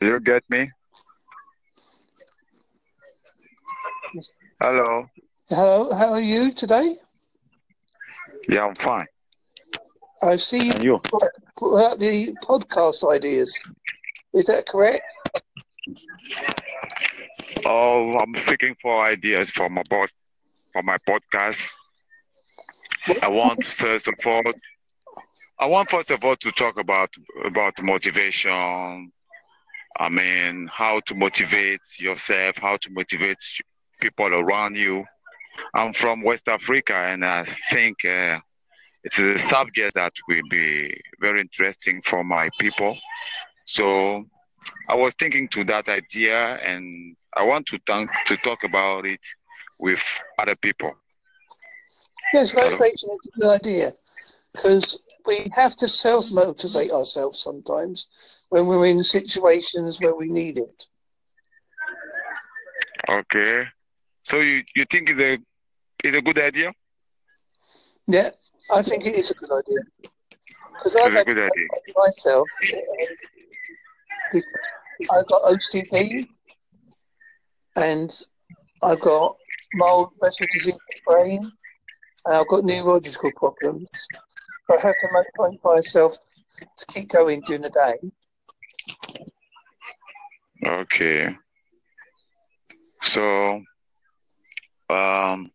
Do you get me? Hello. Hello, how are you today? Yeah, I'm fine. I see you, And you? put out the podcast ideas. Is that correct? Oh, I'm seeking for ideas for my boss, for my podcast. I want first of all, I want first of all to talk about about motivation. I mean, how to motivate yourself, how to motivate people around you. I'm from West Africa, and I think uh, it's a subject that will be very interesting for my people. So I was thinking to that idea, and I want to talk to talk about it with other people. Yes, motivation a good idea because we have to self motivate ourselves sometimes when we're in situations where we need it. Okay. So you, you think it's a it's a good idea? Yeah, I think it is a good idea because I've a had good idea. myself. I've got OCD and I've got mild vessel disease in the brain and I've got neurological problems. I have to make motivate myself to keep going during the day. Okay. So um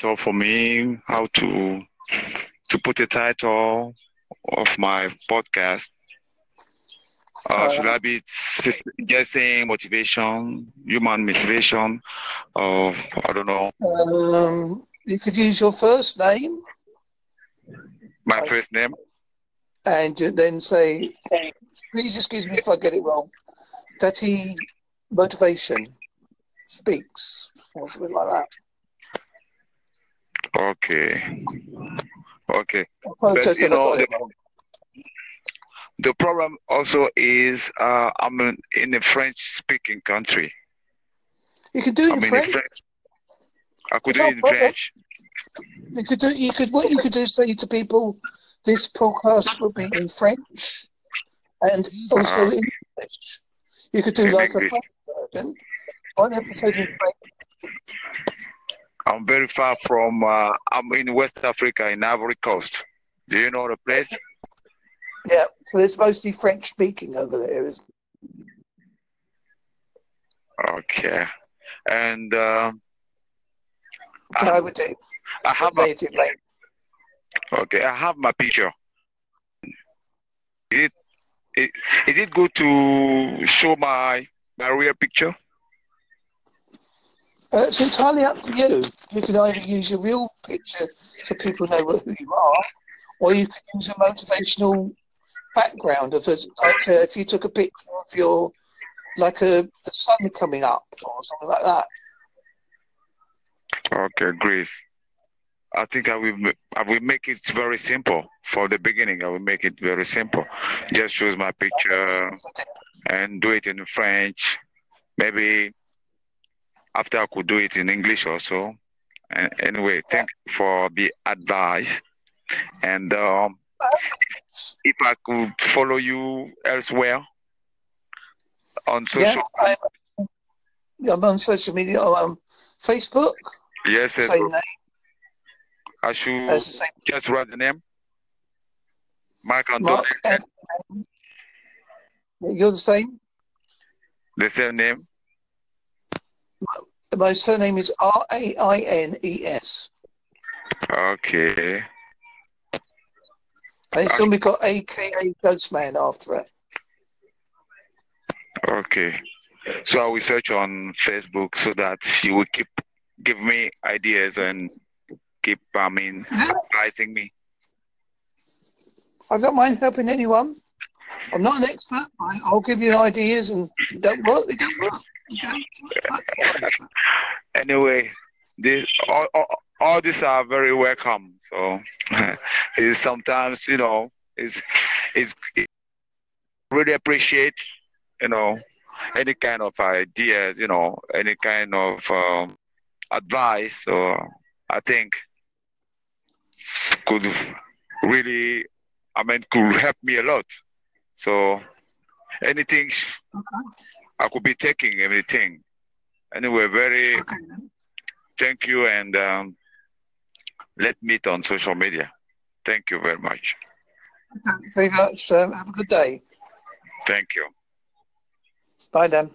so for me how to to put the title of my podcast uh, should I be saying motivation, human motivation, or I don't know, Um, you could use your first name my first name? And then say, please excuse me if I get it wrong, that he motivation speaks or something like that. Okay. Okay. I apologize you know, the- The problem also is uh, I'm in, in a French speaking country. You could do it I'm in in French. a French. I could It's do it in problem. French. You could do. You could. What you could do is say to people, this podcast will be in French, and also in English. You could do like a. French version, one episode in French. I'm very far from. Uh, I'm in West Africa, in Ivory Coast. Do you know the place? Yeah, so it's mostly French speaking over there. Isn't it? Okay. And uh, it? I would do. I have my native language. Okay. I have my picture. Is it, it is it good to show my my real picture? Uh, it's entirely up to you. You can either use your real picture so people know who you are, or you can use a motivational background of it, like uh, if you took a picture of your, like a, a sun coming up or something like that. Okay, great. I think I will. I will make it very simple for the beginning. I will make it very simple. Just choose my picture and do it in French. Maybe after I could do it in English also. And anyway, thank you for the advice. And um, if I could follow you elsewhere on social, Yeah, I'm, I'm on social media. I'm on Facebook, yes, same name I should as the same just write the name. Mark Antony, Mark. And you're the same. the same name. My surname is R A I N E S. Okay. And it's only got AKA Ghostman after it. Okay. So I will search on Facebook so that you will keep give me ideas and keep I mean advising me. I don't mind helping anyone. I'm not an expert. I'll give you ideas, and don't work. It don't work. Anyway, this all, all, all these are very welcome. So it's sometimes you know it's it's it really appreciate you know any kind of ideas you know any kind of um, advice. So I think could really I mean could help me a lot. So anything Okay. I could be taking anything. Anyway, very Okay. thank you and um, let's meet on social media. Thank you very much. Thank you very much. Um, have a good day. Thank you. Bye, Dan.